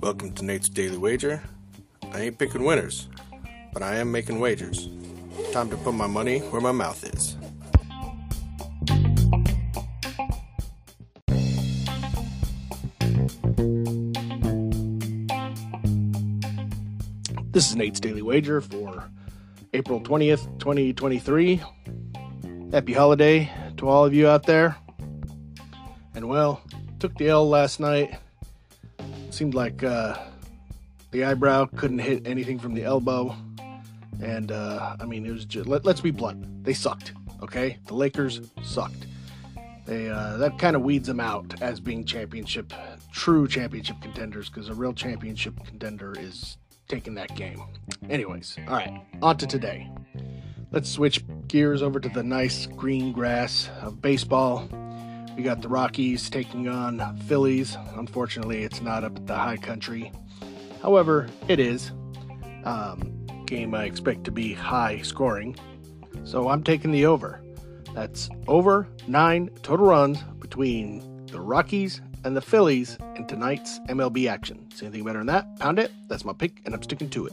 Welcome to Nate's Daily Wager. I ain't picking winners, but I am making wagers. Time to put my money where my mouth is. This is Nate's Daily Wager for April 20th, 2023. Happy holiday to all of you out there. And well, took the L last night. Seemed like uh, the eyebrow couldn't hit anything from the elbow. And uh, I mean, it was just, let, us be blunt. They sucked, okay? The Lakers sucked. They uh, that kind of weeds them out as being championship, true championship contenders, because a real championship contender is taking that game. Anyways, all right, on to today. Let's switch gears over to the nice green grass of baseball. We got the Rockies taking on Phillies. Unfortunately, it's not up at the high country. However, it is. Um, game I expect to be high scoring. So I'm taking the over. That's over nine total runs between the Rockies and the Phillies in tonight's MLB action. See anything better than that? Pound it. That's my pick, and I'm sticking to it.